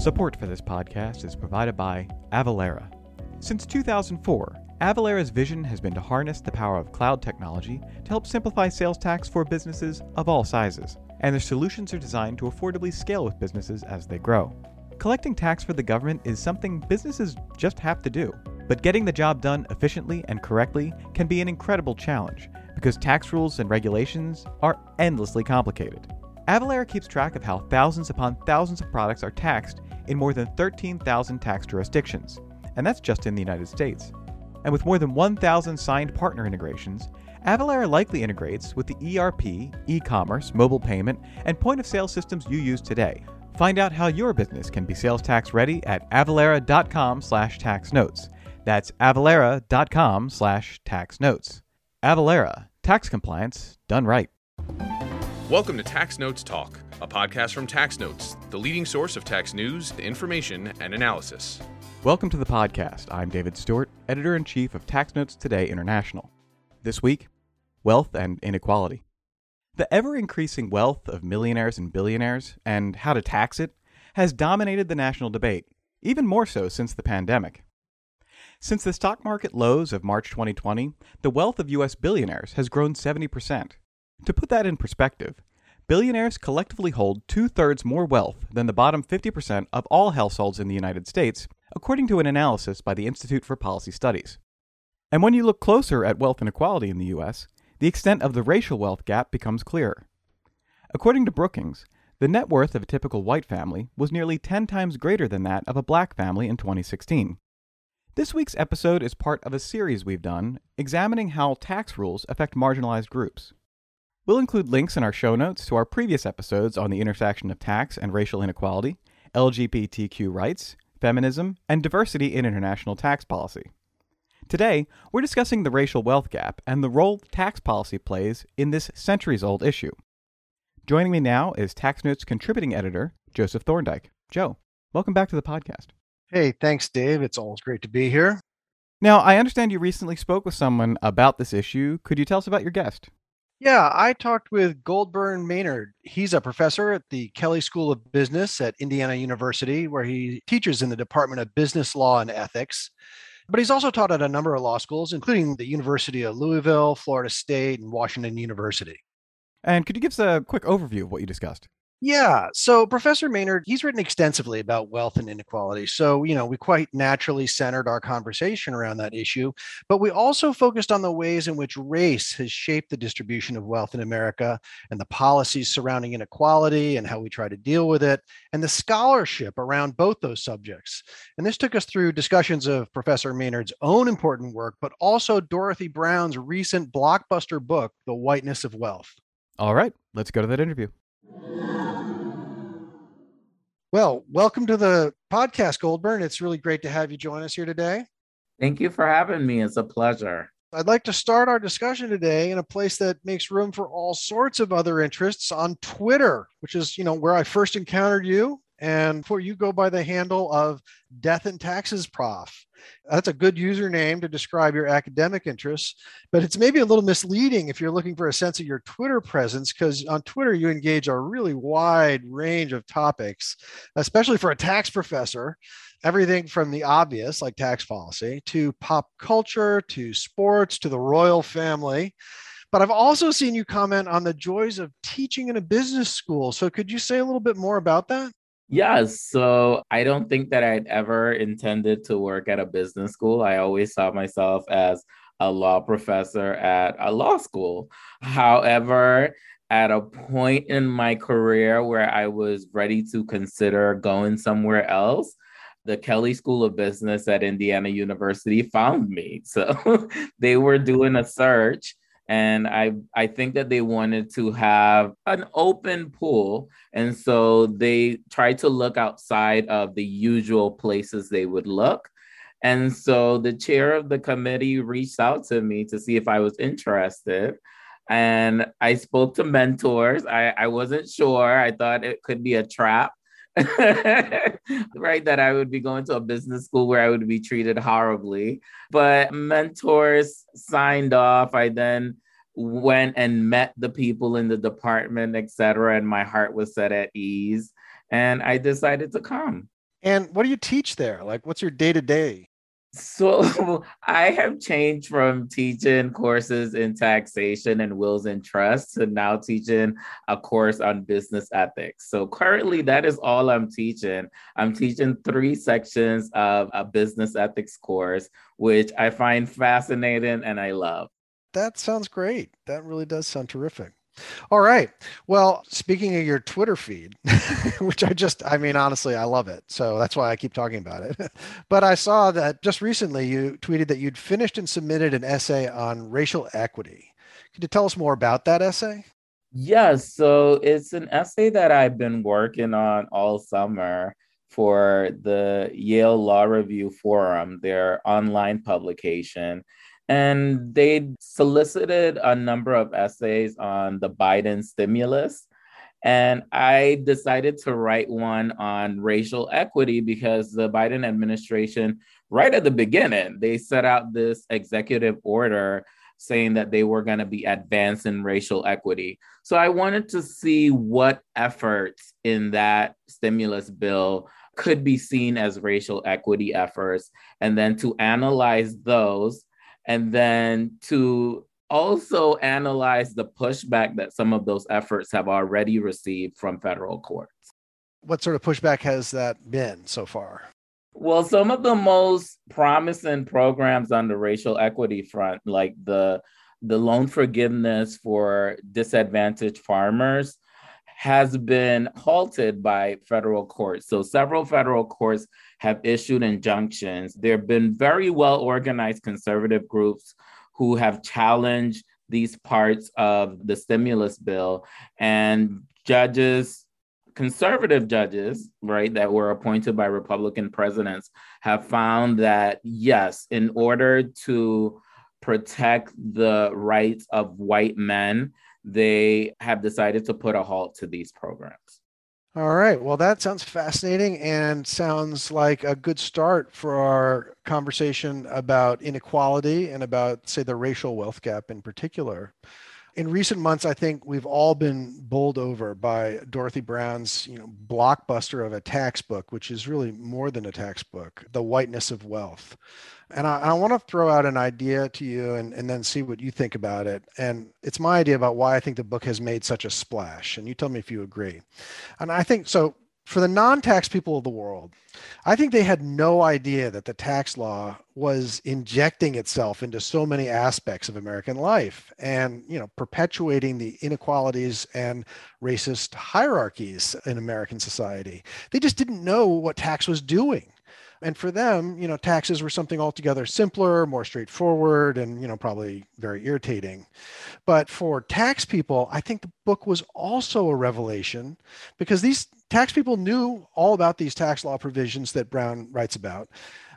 Support for this podcast is provided by Avalara. Since 2004, Avalara's vision has been to harness the power of cloud technology to help simplify sales tax for businesses of all sizes, and their solutions are designed to affordably scale with businesses as they grow. Collecting tax for the government is something businesses just have to do, but getting the job done efficiently and correctly can be an incredible challenge because tax rules and regulations are endlessly complicated. Avalara keeps track of how thousands upon thousands of products are taxed in more than 13,000 tax jurisdictions, and that's just in the United States. And with more than 1,000 signed partner integrations, Avalara likely integrates with the ERP, e commerce, mobile payment, and point of sale systems you use today. Find out how your business can be sales tax ready at avalara.com slash tax notes. That's avalara.com slash tax notes. Avalara, tax compliance done right. Welcome to Tax Notes Talk, a podcast from Tax Notes, the leading source of tax news, information, and analysis. Welcome to the podcast. I'm David Stewart, editor in chief of Tax Notes Today International. This week, wealth and inequality. The ever increasing wealth of millionaires and billionaires and how to tax it has dominated the national debate, even more so since the pandemic. Since the stock market lows of March 2020, the wealth of U.S. billionaires has grown 70%. To put that in perspective, billionaires collectively hold two thirds more wealth than the bottom 50% of all households in the United States, according to an analysis by the Institute for Policy Studies. And when you look closer at wealth inequality in the U.S., the extent of the racial wealth gap becomes clearer. According to Brookings, the net worth of a typical white family was nearly 10 times greater than that of a black family in 2016. This week's episode is part of a series we've done examining how tax rules affect marginalized groups. We'll include links in our show notes to our previous episodes on the intersection of tax and racial inequality, LGBTQ rights, feminism, and diversity in international tax policy. Today, we're discussing the racial wealth gap and the role tax policy plays in this centuries old issue. Joining me now is Tax Notes contributing editor, Joseph Thorndike. Joe, welcome back to the podcast. Hey, thanks, Dave. It's always great to be here. Now, I understand you recently spoke with someone about this issue. Could you tell us about your guest? Yeah, I talked with Goldburn Maynard. He's a professor at the Kelley School of Business at Indiana University, where he teaches in the Department of Business Law and Ethics. But he's also taught at a number of law schools, including the University of Louisville, Florida State, and Washington University. And could you give us a quick overview of what you discussed? Yeah. So Professor Maynard, he's written extensively about wealth and inequality. So, you know, we quite naturally centered our conversation around that issue, but we also focused on the ways in which race has shaped the distribution of wealth in America and the policies surrounding inequality and how we try to deal with it and the scholarship around both those subjects. And this took us through discussions of Professor Maynard's own important work, but also Dorothy Brown's recent blockbuster book, The Whiteness of Wealth. All right, let's go to that interview. Well, welcome to the podcast, Goldburn. It's really great to have you join us here today. Thank you for having me. It's a pleasure. I'd like to start our discussion today in a place that makes room for all sorts of other interests on Twitter, which is, you know, where I first encountered you and for you go by the handle of Death and Taxes Prof. That's a good username to describe your academic interests, but it's maybe a little misleading if you're looking for a sense of your Twitter presence, because on Twitter you engage a really wide range of topics, especially for a tax professor. Everything from the obvious, like tax policy, to pop culture, to sports, to the royal family. But I've also seen you comment on the joys of teaching in a business school. So could you say a little bit more about that? Yes. So I don't think that I'd ever intended to work at a business school. I always saw myself as a law professor at a law school. However, at a point in my career where I was ready to consider going somewhere else, the Kelley School of Business at Indiana University found me. So they were doing a search and I I think that they wanted to have an open pool, and so they tried to look outside of the usual places they would look. And so the chair of the committee reached out to me to see if I was interested. And I spoke to mentors. I, I wasn't sure. I thought it could be a trap. right, that I would be going to a business school where I would be treated horribly. But mentors signed off. I then went and met the people in the department, etc., and my heart was set at ease. And I decided to come. And what do you teach there? Like, what's your day to day? So I have changed from teaching courses in taxation and wills and trusts to now teaching a course on business ethics. So currently that is all I'm teaching. I'm teaching three sections of a business ethics course, which I find fascinating and I love. That sounds great. That really does sound terrific. All right. Well, speaking of your Twitter feed, which I just, I mean, honestly, I love it. So that's why I keep talking about it. but I saw that just recently you tweeted that you'd finished and submitted an essay on racial equity. Could you tell us more about that essay? Yes. So it's an essay that I've been working on all summer for the Yale Law Review Forum, their online publication and they solicited a number of essays on the Biden stimulus. And I decided to write one on racial equity because the Biden administration, right at the beginning, they set out this executive order saying that they were going to be advancing racial equity. So I wanted to see what efforts in that stimulus bill could be seen as racial equity efforts, and then to analyze those and then to also analyze the pushback that some of those efforts have already received from federal courts. What sort of pushback has that been so far? Well, some of the most promising programs on the racial equity front, like the the loan forgiveness for disadvantaged farmers, has been halted by federal courts. So several federal courts have issued injunctions. There have been very well organized conservative groups who have challenged these parts of the stimulus bill and judges conservative judges, right, that were appointed by Republican presidents have found that, yes, in order to protect the rights of white men, they have decided to put a halt to these programs. All right. Well, that sounds fascinating and sounds like a good start for our conversation about inequality and about, say, the racial wealth gap in particular. In recent months, I think we've all been bowled over by Dorothy Brown's, you know, blockbuster of a tax book, which is really more than a tax book, The Whiteness of Wealth. And I, I want to throw out an idea to you and, and then see what you think about it. And it's my idea about why I think the book has made such a splash. And you tell me if you agree. And I think so for the non-tax people of the world, I think they had no idea that the tax law was injecting itself into so many aspects of American life and, you know, perpetuating the inequalities and racist hierarchies in American society. They just didn't know what tax was doing. And for them, you know, taxes were something altogether simpler, more straightforward, and, you know, probably very irritating. But for tax people, I think the book was also a revelation because these tax people knew all about these tax law provisions that Brown writes about.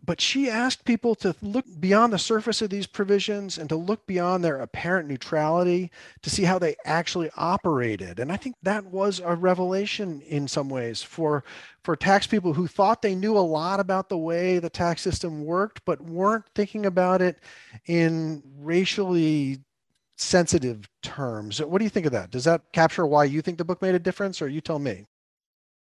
But she asked people to look beyond the surface of these provisions and to look beyond their apparent neutrality to see how they actually operated. And I think that was a revelation in some ways for, for tax people who thought they knew a lot about the way the tax system worked, but weren't thinking about it in racially sensitive terms. What do you think of that? Does that capture why you think the book made a difference, or you tell me?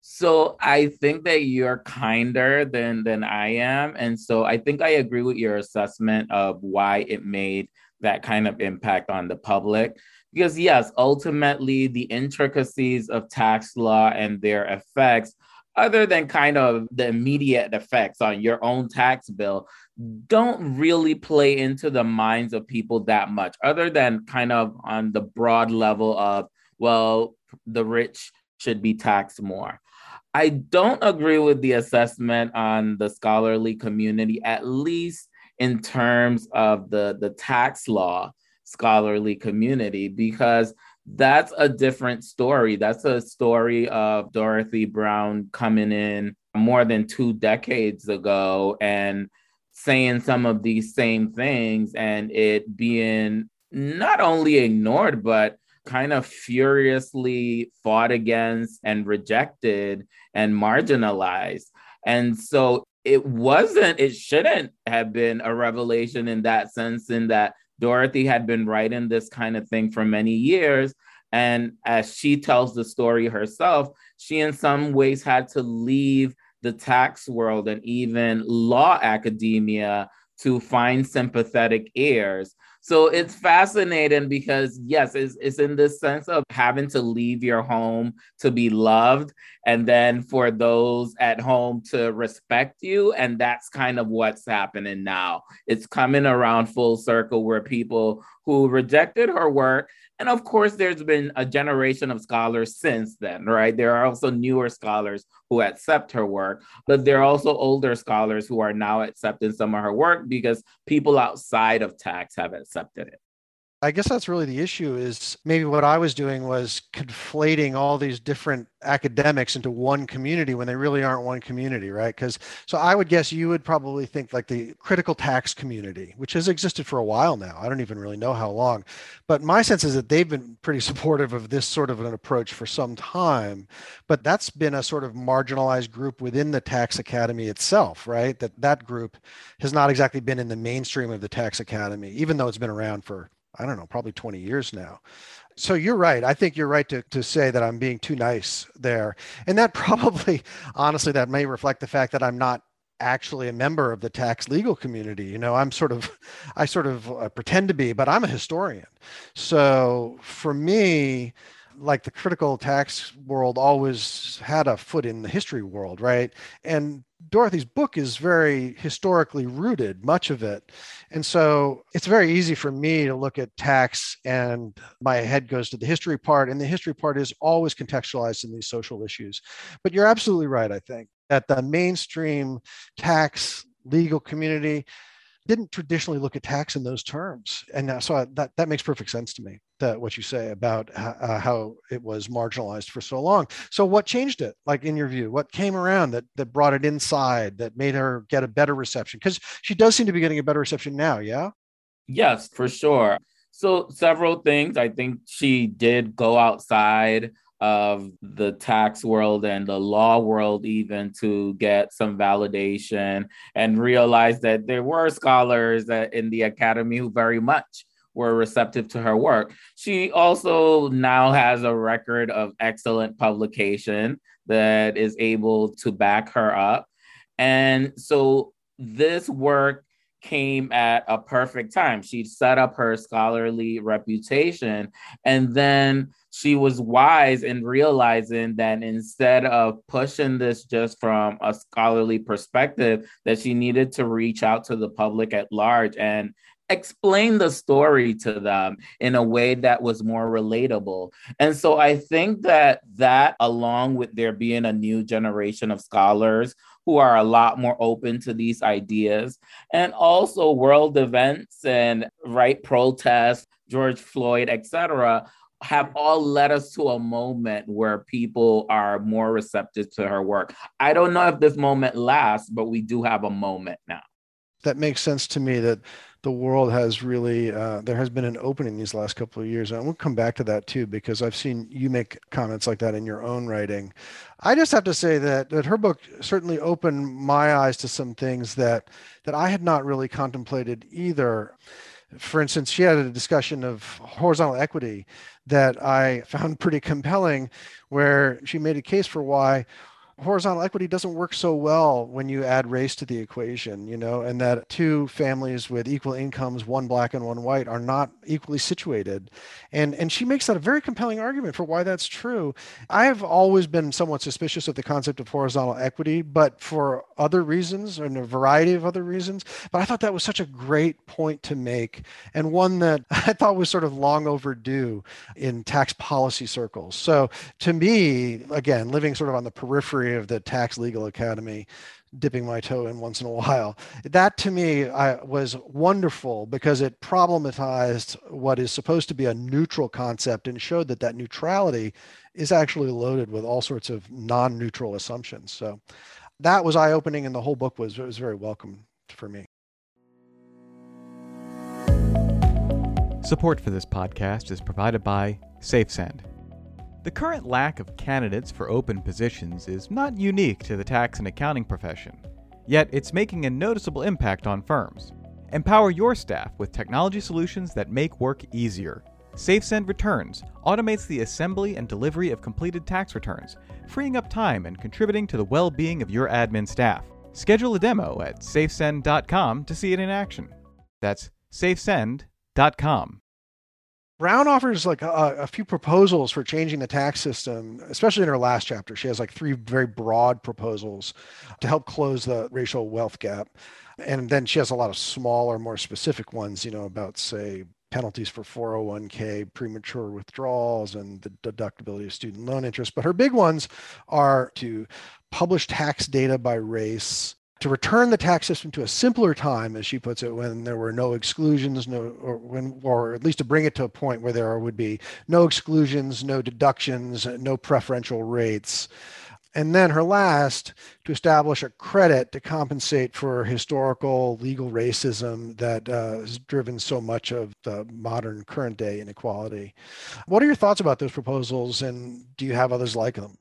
So I think that you're kinder than than I am, and so I think I agree with your assessment of why it made that kind of impact on the public. Because yes, ultimately the intricacies of tax law and their effects, other than kind of the immediate effects on your own tax bill, don't really play into the minds of people that much, other than kind of on the broad level of, well, the rich should be taxed more. I don't agree with the assessment on the scholarly community, at least in terms of the, the tax law scholarly community, because that's a different story. That's a story of Dorothy Brown coming in more than two decades ago and saying some of these same things and it being not only ignored, but kind of furiously fought against and rejected and marginalized. And so it wasn't, it shouldn't have been a revelation in that sense, in that Dorothy had been writing this kind of thing for many years. And as she tells the story herself, she in some ways had to leave the tax world and even law academia to find sympathetic ears. So it's fascinating because, yes, it's, it's in this sense of having to leave your home to be loved, and then for those at home to respect you. And that's kind of what's happening now. It's coming around full circle where people who rejected her work and of course, there's been a generation of scholars since then, right? There are also newer scholars who accept her work, but there are also older scholars who are now accepting some of her work because people outside of tax have accepted it. I guess that's really the issue is maybe what I was doing was conflating all these different academics into one community when they really aren't one community, right? Because so I would guess you would probably think like the critical tax community, which has existed for a while now. I don't even really know how long, but my sense is that they've been pretty supportive of this sort of an approach for some time. But that's been a sort of marginalized group within the tax academy itself, right? That that group has not exactly been in the mainstream of the tax academy, even though it's been around for I don't know, probably 20 years now. So you're right. I think you're right to, to say that I'm being too nice there. And that probably, honestly, that may reflect the fact that I'm not actually a member of the tax legal community. You know, I'm sort of, I sort of uh, pretend to be, but I'm a historian. So for me, like the critical tax world always had a foot in the history world, right? And Dorothy's book is very historically rooted, much of it. And so it's very easy for me to look at tax and my head goes to the history part. And the history part is always contextualized in these social issues. But you're absolutely right, I think, that the mainstream tax legal community didn't traditionally look at tax in those terms. And so I, that, that makes perfect sense to me, that what you say about uh, how it was marginalized for so long. So what changed it, like in your view? What came around that, that brought it inside, that made her get a better reception? Because she does seem to be getting a better reception now, yeah? Yes, for sure. So several things. I think she did go outside of the tax world and the law world, even to get some validation and realize that there were scholars in the academy who very much were receptive to her work. She also now has a record of excellent publication that is able to back her up. And so this work came at a perfect time. She set up her scholarly reputation and then she was wise in realizing that instead of pushing this just from a scholarly perspective, that she needed to reach out to the public at large and explain the story to them in a way that was more relatable. And so I think that that along with there being a new generation of scholars who are a lot more open to these ideas and also world events and right protests, George Floyd, etc have all led us to a moment where people are more receptive to her work. I don't know if this moment lasts, but we do have a moment now. That makes sense to me that the world has really, uh, there has been an opening these last couple of years. And we'll come back to that too, because I've seen you make comments like that in your own writing. I just have to say that, that her book certainly opened my eyes to some things that, that I had not really contemplated either for instance, she had a discussion of horizontal equity that I found pretty compelling, where she made a case for why horizontal equity doesn't work so well when you add race to the equation, you know, and that two families with equal incomes, one black and one white, are not equally situated. And and she makes that a very compelling argument for why that's true. I have always been somewhat suspicious of the concept of horizontal equity, but for other reasons and a variety of other reasons. But I thought that was such a great point to make and one that I thought was sort of long overdue in tax policy circles. So to me, again, living sort of on the periphery of the tax legal academy dipping my toe in once in a while. That to me I, was wonderful because it problematized what is supposed to be a neutral concept and showed that that neutrality is actually loaded with all sorts of non-neutral assumptions. So that was eye-opening and the whole book was, was very welcome for me. Support for this podcast is provided by safesend the current lack of candidates for open positions is not unique to the tax and accounting profession, yet it's making a noticeable impact on firms. Empower your staff with technology solutions that make work easier. SafeSend Returns automates the assembly and delivery of completed tax returns, freeing up time and contributing to the well being of your admin staff. Schedule a demo at safesend.com to see it in action. That's safesend.com. Brown offers like a, a, few proposals for changing the tax system, especially in her last chapter. She has like three very broad proposals to help close the racial wealth gap. And then she has a lot of smaller, more specific ones, you know, about, say, penalties for 401k premature withdrawals and the deductibility of student loan interest. But her big ones are to publish tax data by race, to return the tax system to a simpler time, as she puts it, when there were no exclusions, no, or when, or at least to bring it to a point where there would be no exclusions, no deductions, no preferential rates. And then her last, to establish a credit to compensate for historical legal racism that uh, has driven so much of the modern current day inequality. What are your thoughts about those proposals, and do you have others like them?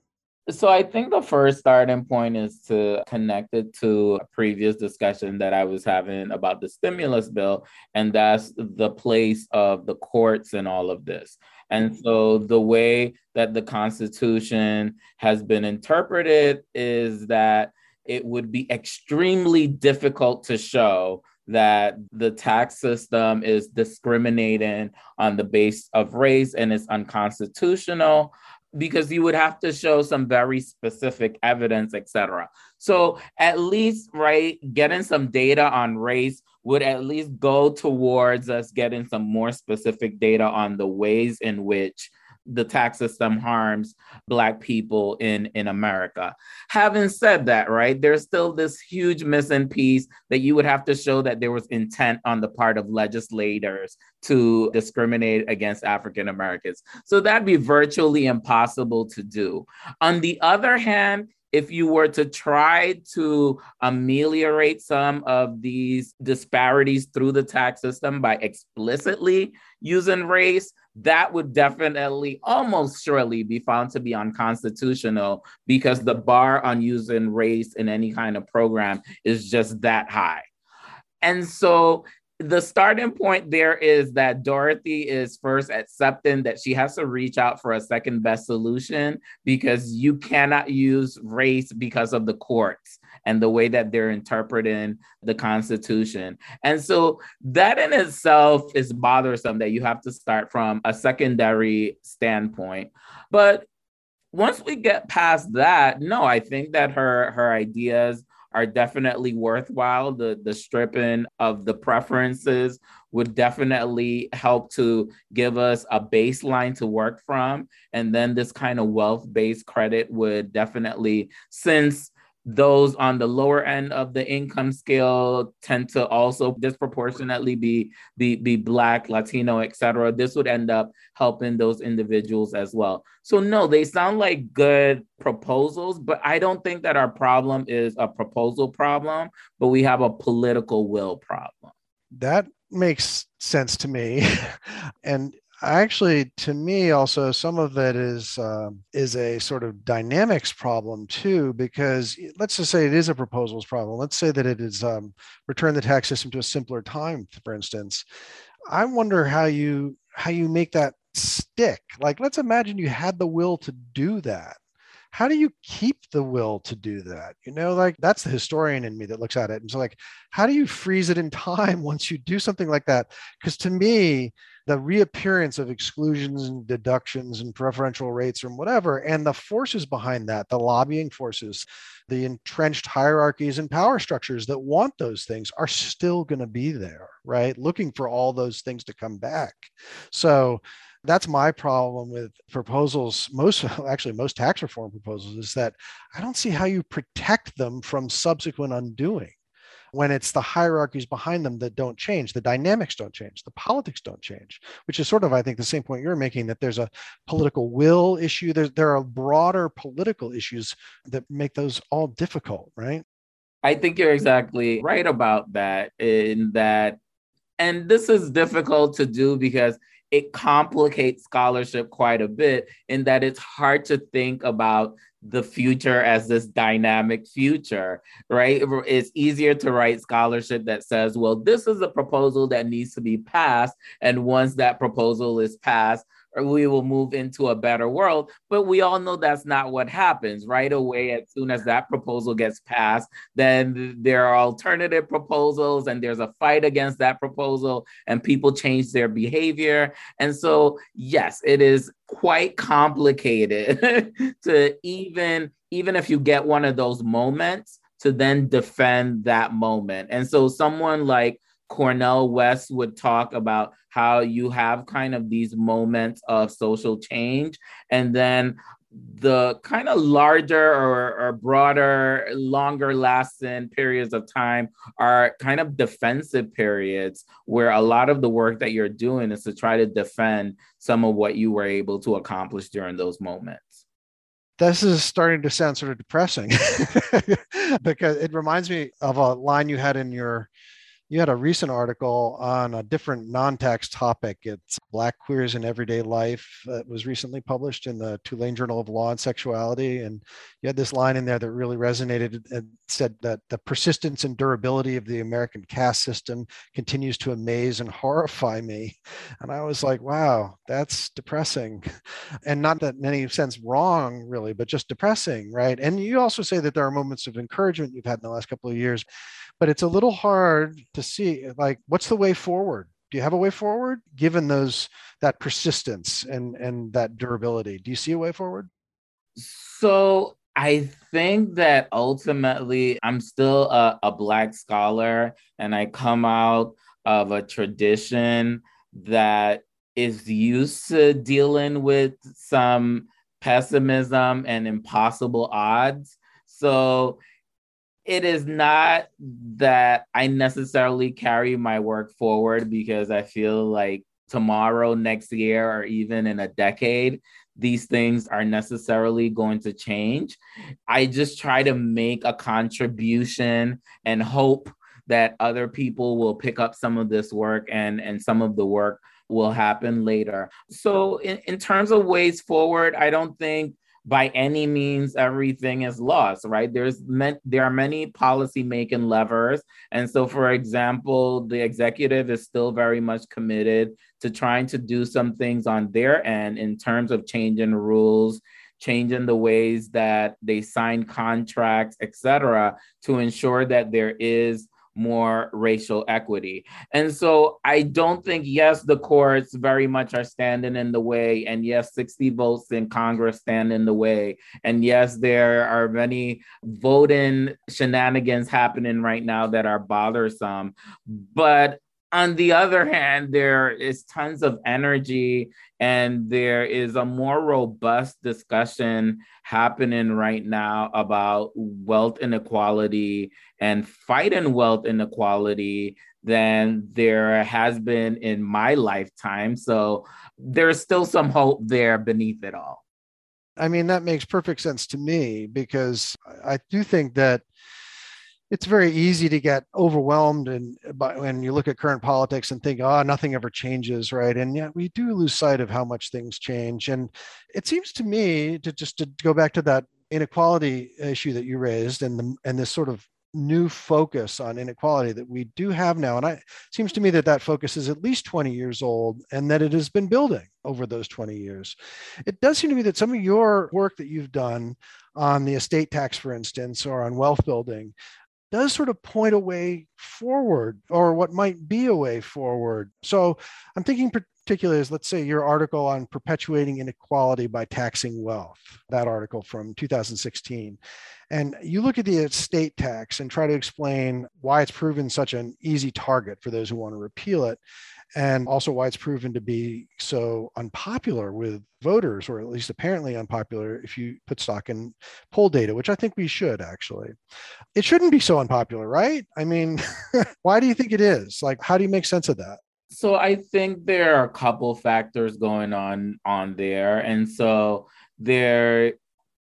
So I think the first starting point is to connect it to a previous discussion that I was having about the stimulus bill, and that's the place of the courts in all of this. And mm-hmm. so the way that the Constitution has been interpreted is that it would be extremely difficult to show that the tax system is discriminating on the base of race and is unconstitutional because you would have to show some very specific evidence etc so at least right getting some data on race would at least go towards us getting some more specific data on the ways in which the tax system harms black people in in america. Having said that right there's still this huge missing piece that you would have to show that there was intent on the part of legislators to discriminate against african americans. So that'd be virtually impossible to do. On the other hand if you were to try to ameliorate some of these disparities through the tax system by explicitly using race, that would definitely almost surely be found to be unconstitutional because the bar on using race in any kind of program is just that high. And so the starting point there is that Dorothy is first accepting that she has to reach out for a second best solution because you cannot use race because of the courts and the way that they're interpreting the Constitution. And so that in itself is bothersome that you have to start from a secondary standpoint. But once we get past that, no, I think that her her ideas are definitely worthwhile. The the stripping of the preferences would definitely help to give us a baseline to work from. And then this kind of wealth-based credit would definitely, since those on the lower end of the income scale tend to also disproportionately be be, be black latino etc this would end up helping those individuals as well. So no they sound like good proposals but i don't think that our problem is a proposal problem but we have a political will problem. That makes sense to me. And actually to me also some of that is um, is a sort of dynamics problem too because let's just say it is a proposals problem. Let's say that it is um, return the tax system to a simpler time for instance. I wonder how you how you make that stick. Like let's imagine you had the will to do that how do you keep the will to do that you know like that's the historian in me that looks at it and so like how do you freeze it in time once you do something like that because to me the reappearance of exclusions and deductions and preferential rates and whatever, and the forces behind that, the lobbying forces, the entrenched hierarchies and power structures that want those things are still going to be there, right? Looking for all those things to come back. So that's my problem with proposals most actually most tax reform proposals is that i don't see how you protect them from subsequent undoing when it's the hierarchies behind them that don't change, the dynamics don't change, the politics don't change, which is sort of, I think, the same point you're making that there's a political will issue. There, there are broader political issues that make those all difficult, right? I think you're exactly right about that. In that, and this is difficult to do because it complicates scholarship quite a bit in that it's hard to think about the future as this dynamic future, right? It's easier to write scholarship that says, well, this is a proposal that needs to be passed. And once that proposal is passed, we will move into a better world. But we all know that's not what happens right away. As soon as that proposal gets passed, then there are alternative proposals and there's a fight against that proposal, and people change their behavior. And so, yes, it is quite complicated to even even if you get one of those moments to then defend that moment. And so someone like Cornel West would talk about how you have kind of these moments of social change and then the kind of larger or, or, broader, longer lasting periods of time are kind of defensive periods where a lot of the work that you're doing is to try to defend some of what you were able to accomplish during those moments. This is starting to sound sort of depressing because it reminds me of a line you had in your you had a recent article on a different non-tax topic. It's Black Queers in Everyday Life that was recently published in the Tulane Journal of Law and Sexuality. And you had this line in there that really resonated and said that the persistence and durability of the American caste system continues to amaze and horrify me. And I was like, wow, that's depressing. And not that in any sense wrong, really, but just depressing, right? And you also say that there are moments of encouragement you've had in the last couple of years but it's a little hard to see like what's the way forward? Do you have a way forward given those that persistence and and that durability? Do you see a way forward? So i think that ultimately i'm still a, a black scholar and i come out of a tradition that is used to dealing with some pessimism and impossible odds. So it is not that I necessarily carry my work forward because I feel like tomorrow, next year, or even in a decade, these things are necessarily going to change. I just try to make a contribution and hope that other people will pick up some of this work and, and some of the work will happen later. So, in, in terms of ways forward, I don't think by any means everything is lost right? There's meant there are many policy making levers. And so for example the executive is still very much committed to trying to do some things on their end in terms of changing rules changing the ways that they sign contracts etc to ensure that there is more racial equity. And so I don't think, yes, the courts very much are standing in the way. And yes, 60 votes in Congress stand in the way. And yes, there are many voting shenanigans happening right now that are bothersome. But on the other hand, there is tons of energy and there is a more robust discussion happening right now about wealth inequality and fighting wealth inequality than there has been in my lifetime. So there's still some hope there beneath it all. I mean, that makes perfect sense to me because I do think that it's very easy to get overwhelmed and by, when you look at current politics and think oh nothing ever changes right? And yet we do lose sight of how much things change. And it seems to me to just to go back to that inequality issue that you raised and the, and this sort of new focus on inequality that we do have now. And I, it seems to me that that focus is at least 20 years old and that it has been building over those 20 years. It does seem to me that some of your work that you've done on the estate tax for instance or on wealth building does sort of point a way forward or what might be a way forward. So I'm thinking particularly as let's say your article on perpetuating inequality by taxing wealth, that article from 2016. And you look at the estate tax and try to explain why it's proven such an easy target for those who want to repeal it and also why it's proven to be so unpopular with voters, or at least apparently unpopular if you put stock in poll data, which I think we should actually. It shouldn't be so unpopular, right? I mean, why do you think it is? Like, how do you make sense of that? So I think there are a couple factors going on on there, and so there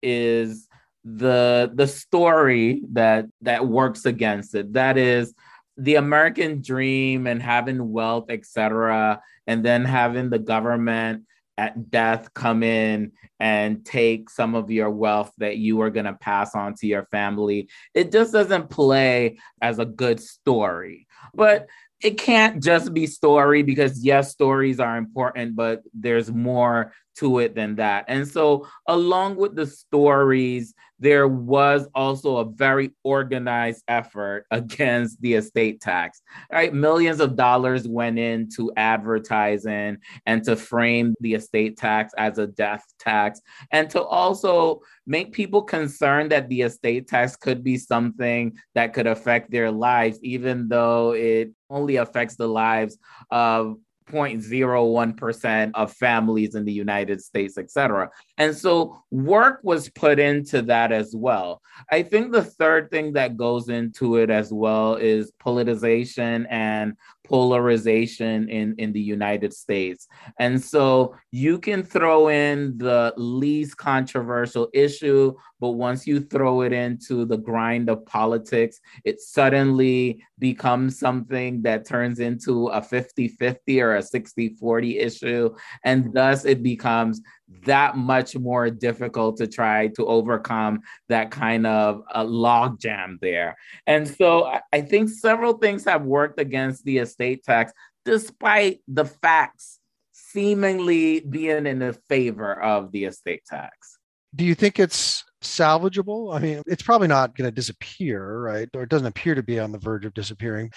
is the the story that that works against it. That is the American dream and having wealth, etc., and then having the government at death come in and take some of your wealth that you are going to pass on to your family. It just doesn't play as a good story. But it can't just be story because yes stories are important but there's more to it than that. And so along with the stories there was also a very organized effort against the estate tax right? Millions of dollars went into advertising and to frame the estate tax as a death tax and to also make people concerned that the estate tax could be something that could affect their lives even though it only affects the lives of 0.01% of families in the United States, et cetera. And so work was put into that as well. I think the third thing that goes into it as well is politicization and polarization in, in the United States. And so you can throw in the least controversial issue, but once you throw it into the grind of politics, it suddenly becomes something that turns into a 50 50 or a 60 40 issue. And thus it becomes that much more difficult to try to overcome that kind of a logjam there. And so I think several things have worked against the estate tax, despite the facts seemingly being in the favor of the estate tax. Do you think it's salvageable? I mean, it's probably not going to disappear, right? Or it doesn't appear to be on the verge of disappearing.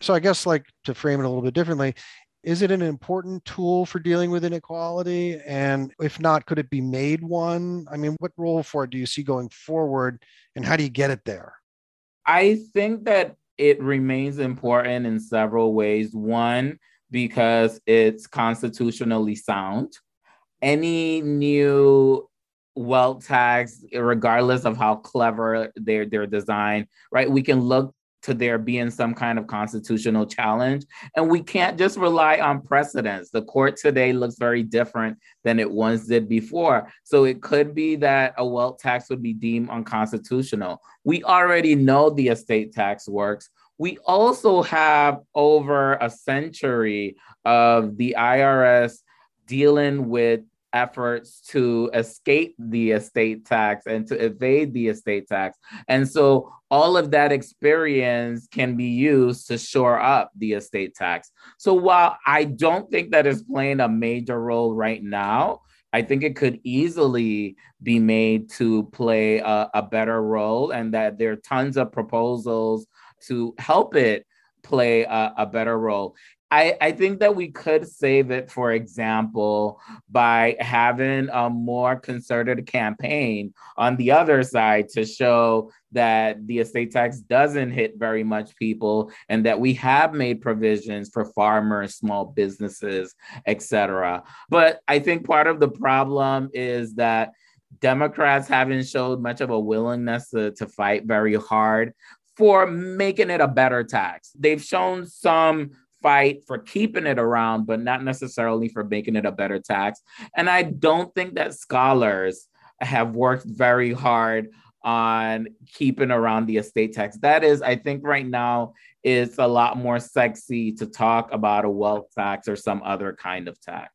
So I guess like to frame it a little bit differently, is it an important tool for dealing with inequality? And if not, could it be made one? I mean, what role for it do you see going forward and how do you get it there? I think that it remains important in several ways. One, because it's constitutionally sound. Any new wealth tax, regardless of how clever they're, they're right? We can look to there being some kind of constitutional challenge. And we can't just rely on precedents. The court today looks very different than it once did before. So it could be that a wealth tax would be deemed unconstitutional. We already know the estate tax works. We also have over a century of the IRS dealing with efforts to escape the estate tax and to evade the estate tax. And so all of that experience can be used to shore up the estate tax. So while I don't think that is playing a major role right now, I think it could easily be made to play a, a better role, and that there are tons of proposals to help it play a, a, better role. I, I think that we could save it, for example, by having a more concerted campaign on the other side to show that the estate tax doesn't hit very much people and that we have made provisions for farmers, small businesses, etc. But I think part of the problem is that Democrats haven't showed much of a willingness to, to fight very hard for making it a better tax. They've shown some fight for keeping it around, but not necessarily for making it a better tax. And I don't think that scholars have worked very hard on keeping around the estate tax. That is, I think right now it's a lot more sexy to talk about a wealth tax or some other kind of tax.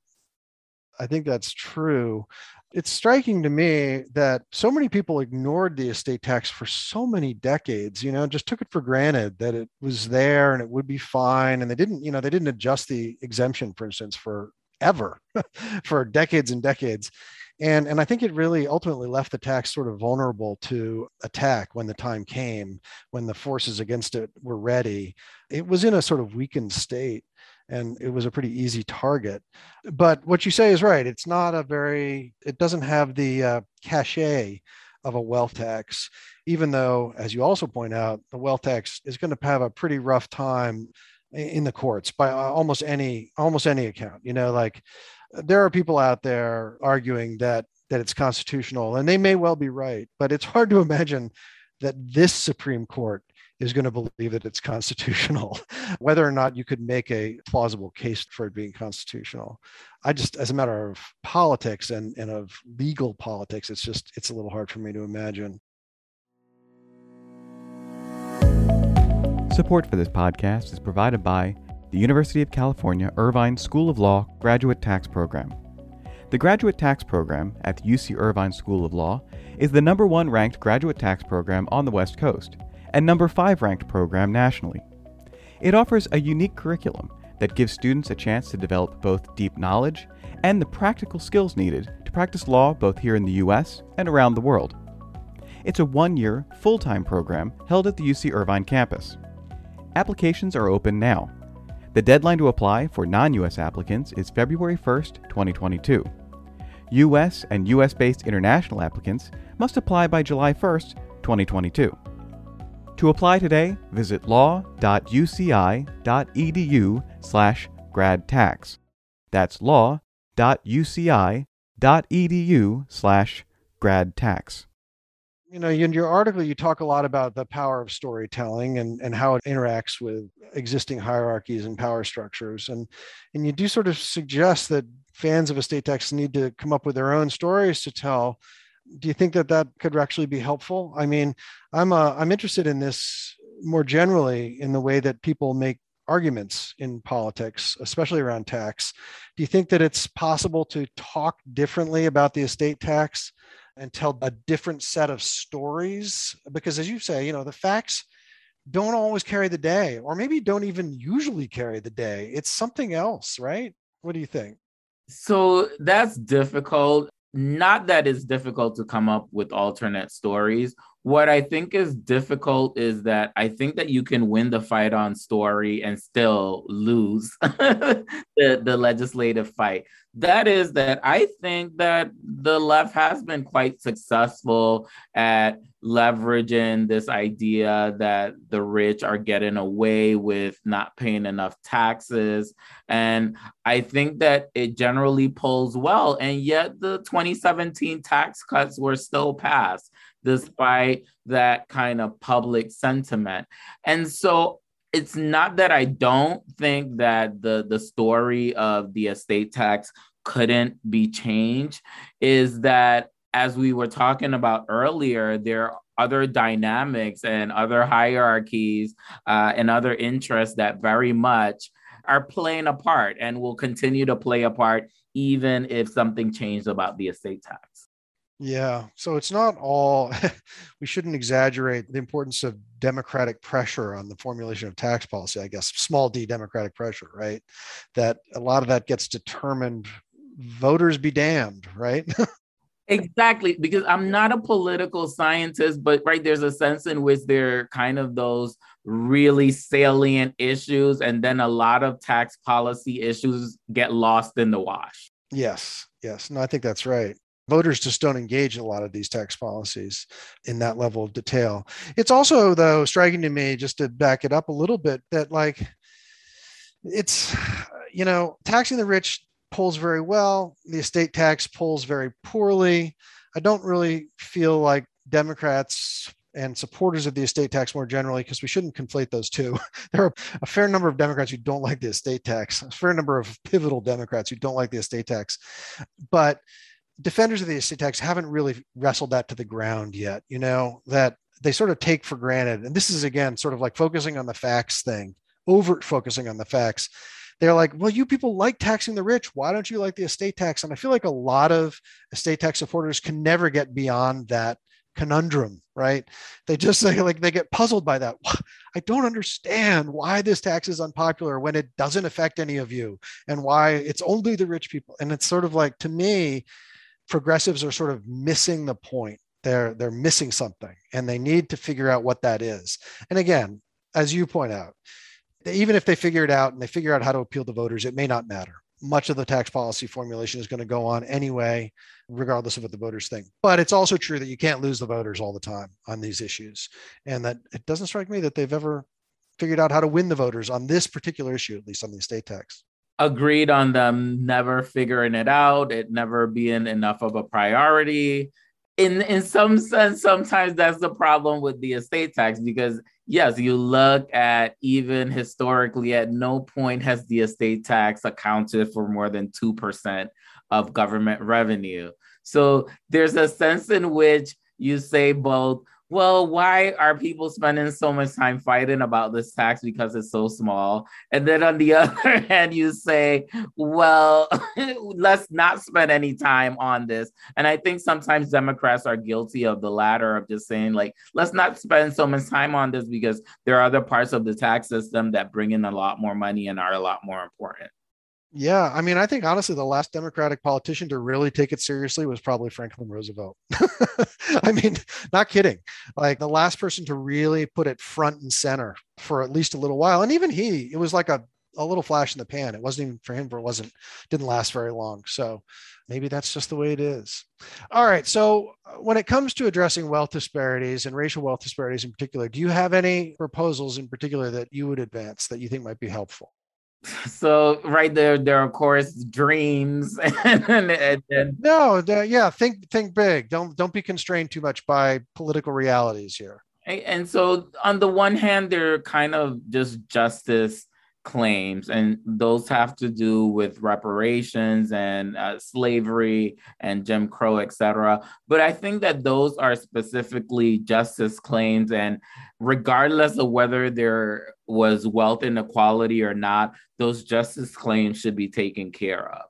I think that's true it's striking to me that so many people ignored the estate tax for so many decades you know just took it for granted that it was there and it would be fine and they didn't you know they didn't adjust the exemption for instance for ever for decades and decades. And and i think it really ultimately left the tax sort of vulnerable to attack when the time came when the forces against it were ready. It was in a sort of weakened state and it was a pretty easy target. But what you say is right. It's not a very, it doesn't have the uh, cachet of a wealth tax, even though, as you also point out, the wealth tax is going to have a pretty rough time in the courts by uh, almost any almost any account you know like there are people out there arguing that that it's constitutional and they may well be right but it's hard to imagine that this supreme court is going to believe that it's constitutional, whether or not you could make a plausible case for it being constitutional. I just, as a matter of politics and, and of legal politics, it's just, it's a little hard for me to imagine. Support for this podcast is provided by the University of California Irvine School of Law Graduate Tax Program. The graduate tax program at the UC Irvine School of Law is the number one ranked graduate tax program on the West Coast and number five ranked program nationally. It offers a unique curriculum that gives students a chance to develop both deep knowledge and the practical skills needed to practice law both here in the U.S. and around the world. It's a one year, full time program held at the UC Irvine campus. Applications are open now. The deadline to apply for non US applicants is February 1st, 2022. US and US based international applicants must apply by July 1st, 2022. To apply today, visit law.uci.edu slash gradtax. That's law.uci.edu slash gradtax you know in your article you talk a lot about the power of storytelling and, and how it interacts with existing hierarchies and power structures and and you do sort of suggest that fans of estate tax need to come up with their own stories to tell do you think that that could actually be helpful? I mean i'm uh, i'm interested in this more generally in the way that people make arguments in politics especially around tax. Do you think that it's possible to talk differently about the estate tax and tell a different set of stories? Because as you say you know the facts don't always carry the day or maybe don't even usually carry the day. It's something else right? What do you think? So that's difficult not that it's difficult to come up with alternate stories what I think is difficult is that I think that you can win the fight on story and still lose the, the legislative fight. That is that I think that the left has been quite successful at leveraging this idea that the rich are getting away with not paying enough taxes. And I think that it generally pulls well. And yet the 2017 tax cuts were still passed despite that kind of public sentiment. And so it's not that I don't think that the the story of the estate tax couldn't be changed is that as we were talking about earlier there are other dynamics and other hierarchies uh, and other interests that very much are playing a part and will continue to play a part even if something changed about the estate tax yeah. So it's not all, we shouldn't exaggerate the importance of democratic pressure on the formulation of tax policy, I guess, small d democratic pressure, right? That a lot of that gets determined, voters be damned, right? exactly. Because I'm not a political scientist, but right, there's a sense in which there are kind of those really salient issues, and then a lot of tax policy issues get lost in the wash. Yes. Yes. No, I think that's right voters just don't engage in a lot of these tax policies in that level of detail. It's also, though, striking to me, just to back it up a little bit, that like it's, you know, taxing the rich pulls very well, the estate tax pulls very poorly. I don't really feel like Democrats and supporters of the estate tax more generally, because we shouldn't conflate those two. there are a fair number of Democrats who don't like the estate tax, a fair number of pivotal Democrats who don't like the estate tax. But defenders of the estate tax haven't really wrestled that to the ground yet, you know, that they sort of take for granted. And this is again sort of like focusing on the facts thing, overt focusing on the facts. They're like, well, you people like taxing the rich. Why don't you like the estate tax? And I feel like a lot of estate tax supporters can never get beyond that conundrum, right? They just say, like they get puzzled by that. I don't understand why this tax is unpopular when it doesn't affect any of you and why it's only the rich people. And it's sort of like to me, progressives are sort of missing the point. They're they're missing something, and they need to figure out what that is. And again, as you point out, even if they figure it out and they figure out how to appeal to voters, it may not matter. Much of the tax policy formulation is going to go on anyway, regardless of what the voters think. But it's also true that you can't lose the voters all the time on these issues, and that it doesn't strike me that they've ever figured out how to win the voters on this particular issue, at least on the estate tax agreed on them never figuring it out, it never being enough of a priority. In in some sense, sometimes that's the problem with the estate tax because yes, you look at even historically, at no point has the estate tax accounted for more than two percent of government revenue. So there's a sense in which you say both well, why are people spending so much time fighting about this tax because it's so small? And then on the other hand, you say, well, let's not spend any time on this. And I think sometimes Democrats are guilty of the latter of just saying, like, let's not spend so much time on this because there are other parts of the tax system that bring in a lot more money and are a lot more important. Yeah, I mean, I think honestly, the last Democratic politician to really take it seriously was probably Franklin Roosevelt. I mean, not kidding. Like the last person to really put it front and center for at least a little while, and even he, it was like a a little flash in the pan. It wasn't even for him, but it wasn't didn't last very long. So maybe that's just the way it is. All right. So uh, when it comes to addressing wealth disparities and racial wealth disparities in particular, do you have any proposals in particular that you would advance that you think might be helpful? So right there there are of course dreams. And, and, and no yeah think think big. Don't don't be constrained too much by political realities here. And so on the one hand they're kind of just justice claims, and those have to do with reparations and uh, slavery and Jim Crow, etc. But I think that those are specifically justice claims, and regardless of whether there was wealth inequality or not, those justice claims should be taken care of.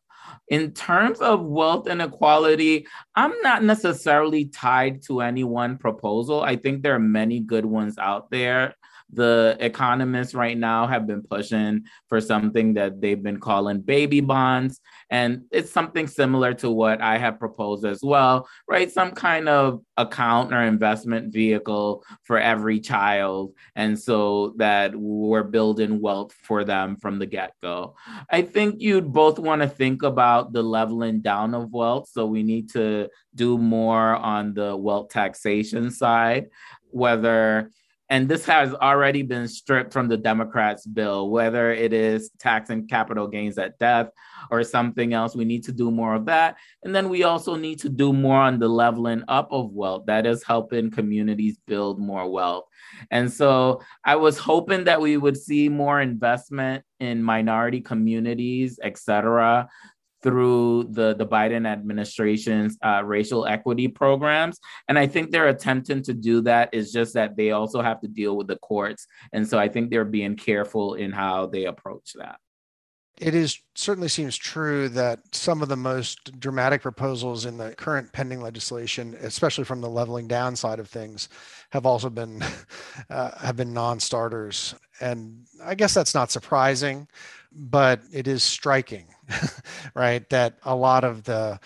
In terms of wealth inequality, I'm not necessarily tied to any one proposal. I think there are many good ones out there the economists right now have been pushing for something that they've been calling baby bonds. And it's something similar to what I have proposed as well, right? Some kind of account or investment vehicle for every child. And so that we're building wealth for them from the get go. I think you'd both want to think about the leveling down of wealth. So we need to do more on the wealth taxation side, whether and this has already been stripped from the Democrats' bill, whether it is taxing capital gains at death or something else. We need to do more of that. And then we also need to do more on the leveling up of wealth that is helping communities build more wealth. And so I was hoping that we would see more investment in minority communities, et cetera, through the, the Biden administration's uh, racial equity programs. And I think they're attempting to do that. It's just that they also have to deal with the courts. And so I think they're being careful in how they approach that. It is certainly seems true that some of the most dramatic proposals in the current pending legislation, especially from the leveling down side of things, have also been uh, have been non-starters, and I guess that's not surprising, but it is striking right? That a lot of the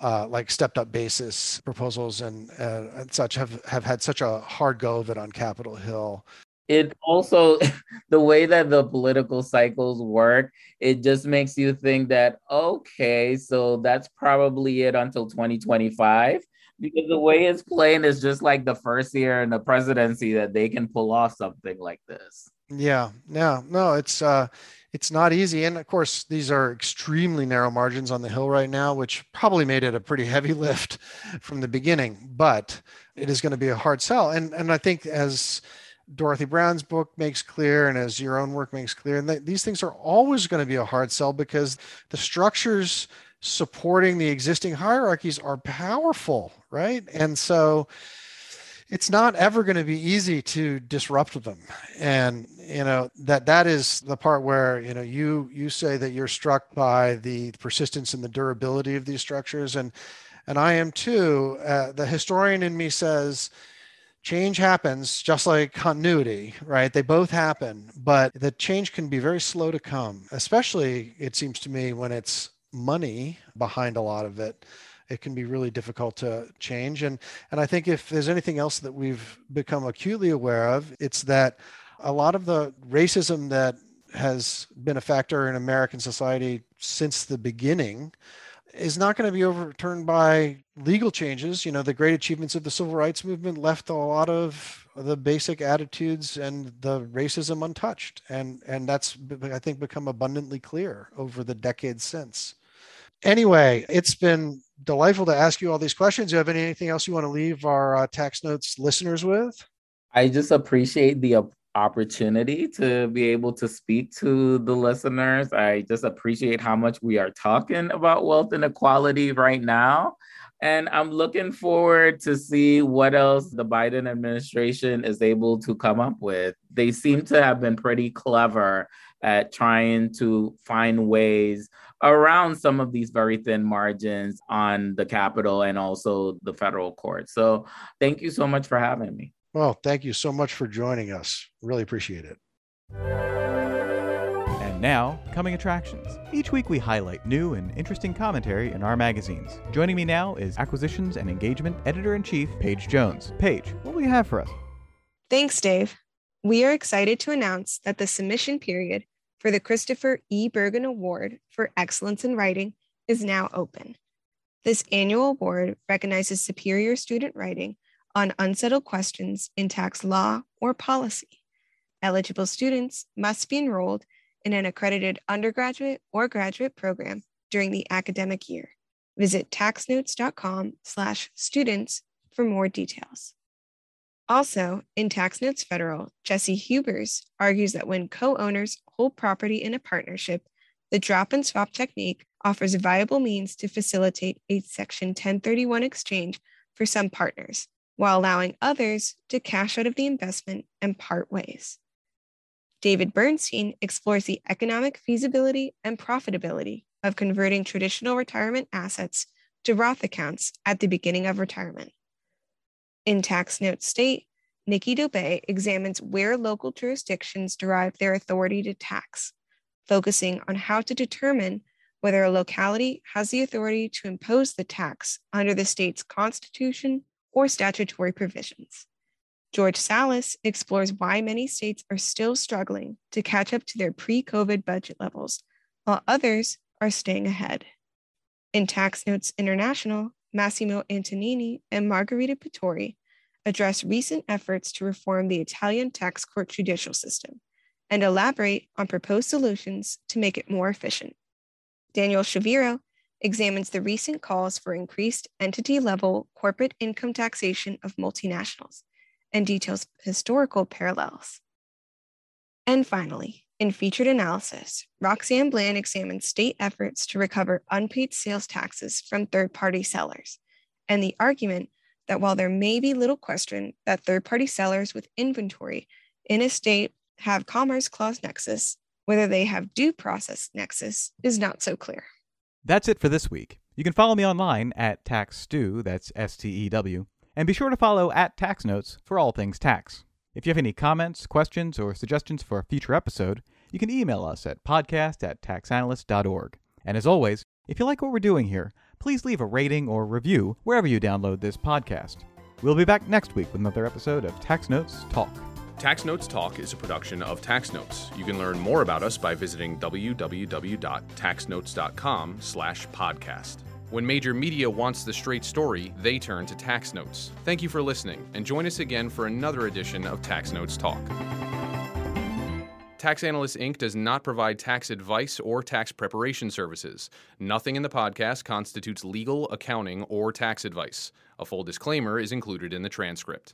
uh, like stepped up basis proposals and, uh, and such have, have had such a hard go of it on Capitol Hill. It also, the way that the political cycles work, it just makes you think that, okay, so that's probably it until 2025 because the way it's playing is just like the first year in the presidency that they can pull off something like this. Yeah, no, no, it's uh it's not easy. And of course, these are extremely narrow margins on the Hill right now, which probably made it a pretty heavy lift from the beginning, but it is going to be a hard sell. And, and I think as Dorothy Brown's book makes clear, and as your own work makes clear, and th- these things are always going to be a hard sell because the structures supporting the existing hierarchies are powerful, right? And so, it's not ever going to be easy to disrupt them. And you know that that is the part where you know you you say that you're struck by the persistence and the durability of these structures. And and i am too. Uh, the historian in me says change happens just like continuity right? They both happen but the change can be very slow to come especially it seems to me when it's money behind a lot of it it can be really difficult to change. And, and I think if there's anything else that we've become acutely aware of, it's that a lot of the racism that has been a factor in American society since the beginning is not going to be overturned by legal changes. You know, the great achievements of the civil rights movement left a lot of the basic attitudes and the racism untouched. And and that's I think become abundantly clear over the decades since. Anyway, it's been delightful to ask you all these questions. Do you have anything else you want to leave our uh, tax notes listeners with? I just appreciate the opportunity to be able to speak to the listeners. I just appreciate how much we are talking about wealth inequality right now. And I'm looking forward to see what else the Biden administration is able to come up with. They seem to have been pretty clever at trying to find ways around some of these very thin margins on the Capitol and also the federal court. So thank you so much for having me. Well, thank you so much for joining us. Really appreciate it. And now, coming attractions. Each week we highlight new and interesting commentary in our magazines. Joining me now is Acquisitions and Engagement Editor in Chief, Paige Jones. Paige, what will you have for us? Thanks, Dave. We are excited to announce that the submission period for the Christopher E. Bergin Award for Excellence in Writing is now open. This annual award recognizes superior student writing on unsettled questions in tax law or policy. Eligible students must be enrolled in an accredited undergraduate or graduate program during the academic year. Visit taxnotes.com slash students for more details. Also, in Tax Notes Federal, Jesse Hubers argues that when co owners hold property in a partnership, the drop and swap technique offers a viable means to facilitate a Section 1031 exchange for some partners, while allowing others to cash out of the investment and part ways. David Bernstein explores the economic feasibility and profitability of converting traditional retirement assets to Roth accounts at the beginning of retirement. In Tax Note State, Nikki Dobay examines where local jurisdictions derive their authority to tax, focusing on how to determine whether a locality has the authority to impose the tax under the state's constitution or statutory provisions. George Salas explores why many states are still struggling to catch up to their pre COVID budget levels, while others are staying ahead. In Tax Notes International, Massimo Antonini and Margherita Pittori address recent efforts to reform the Italian tax court judicial system and elaborate on proposed solutions to make it more efficient. Daniel Shaviro examines the recent calls for increased entity level corporate income taxation of multinationals and details historical parallels. And finally, in featured analysis, Roxanne Bland examines state efforts to recover unpaid sales taxes from third party sellers and the argument that while there may be little question that third party sellers with inventory in a state have Commerce Clause nexus, whether they have due process nexus is not so clear. That's it for this week. You can follow me online at TaxStew, that's S T E W, and be sure to follow at Tax Notes for all things tax. If you have any comments, questions, or suggestions for a future episode, you can email us at podcast at taxanalyst.org. And as always, if you like what we're doing here, please leave a rating or review wherever you download this podcast. We'll be back next week with another episode of Tax Notes Talk. Tax Notes Talk is a production of Tax Notes. You can learn more about us by visiting www.taxnotes.com/podcast. When major media wants the straight story, they turn to Tax Notes. Thank you for listening, and join us again for another edition of Tax Notes Talk. Tax Analyst Inc. does not provide tax advice or tax preparation services. Nothing in the podcast constitutes legal, accounting, or tax advice. A full disclaimer is included in the transcript.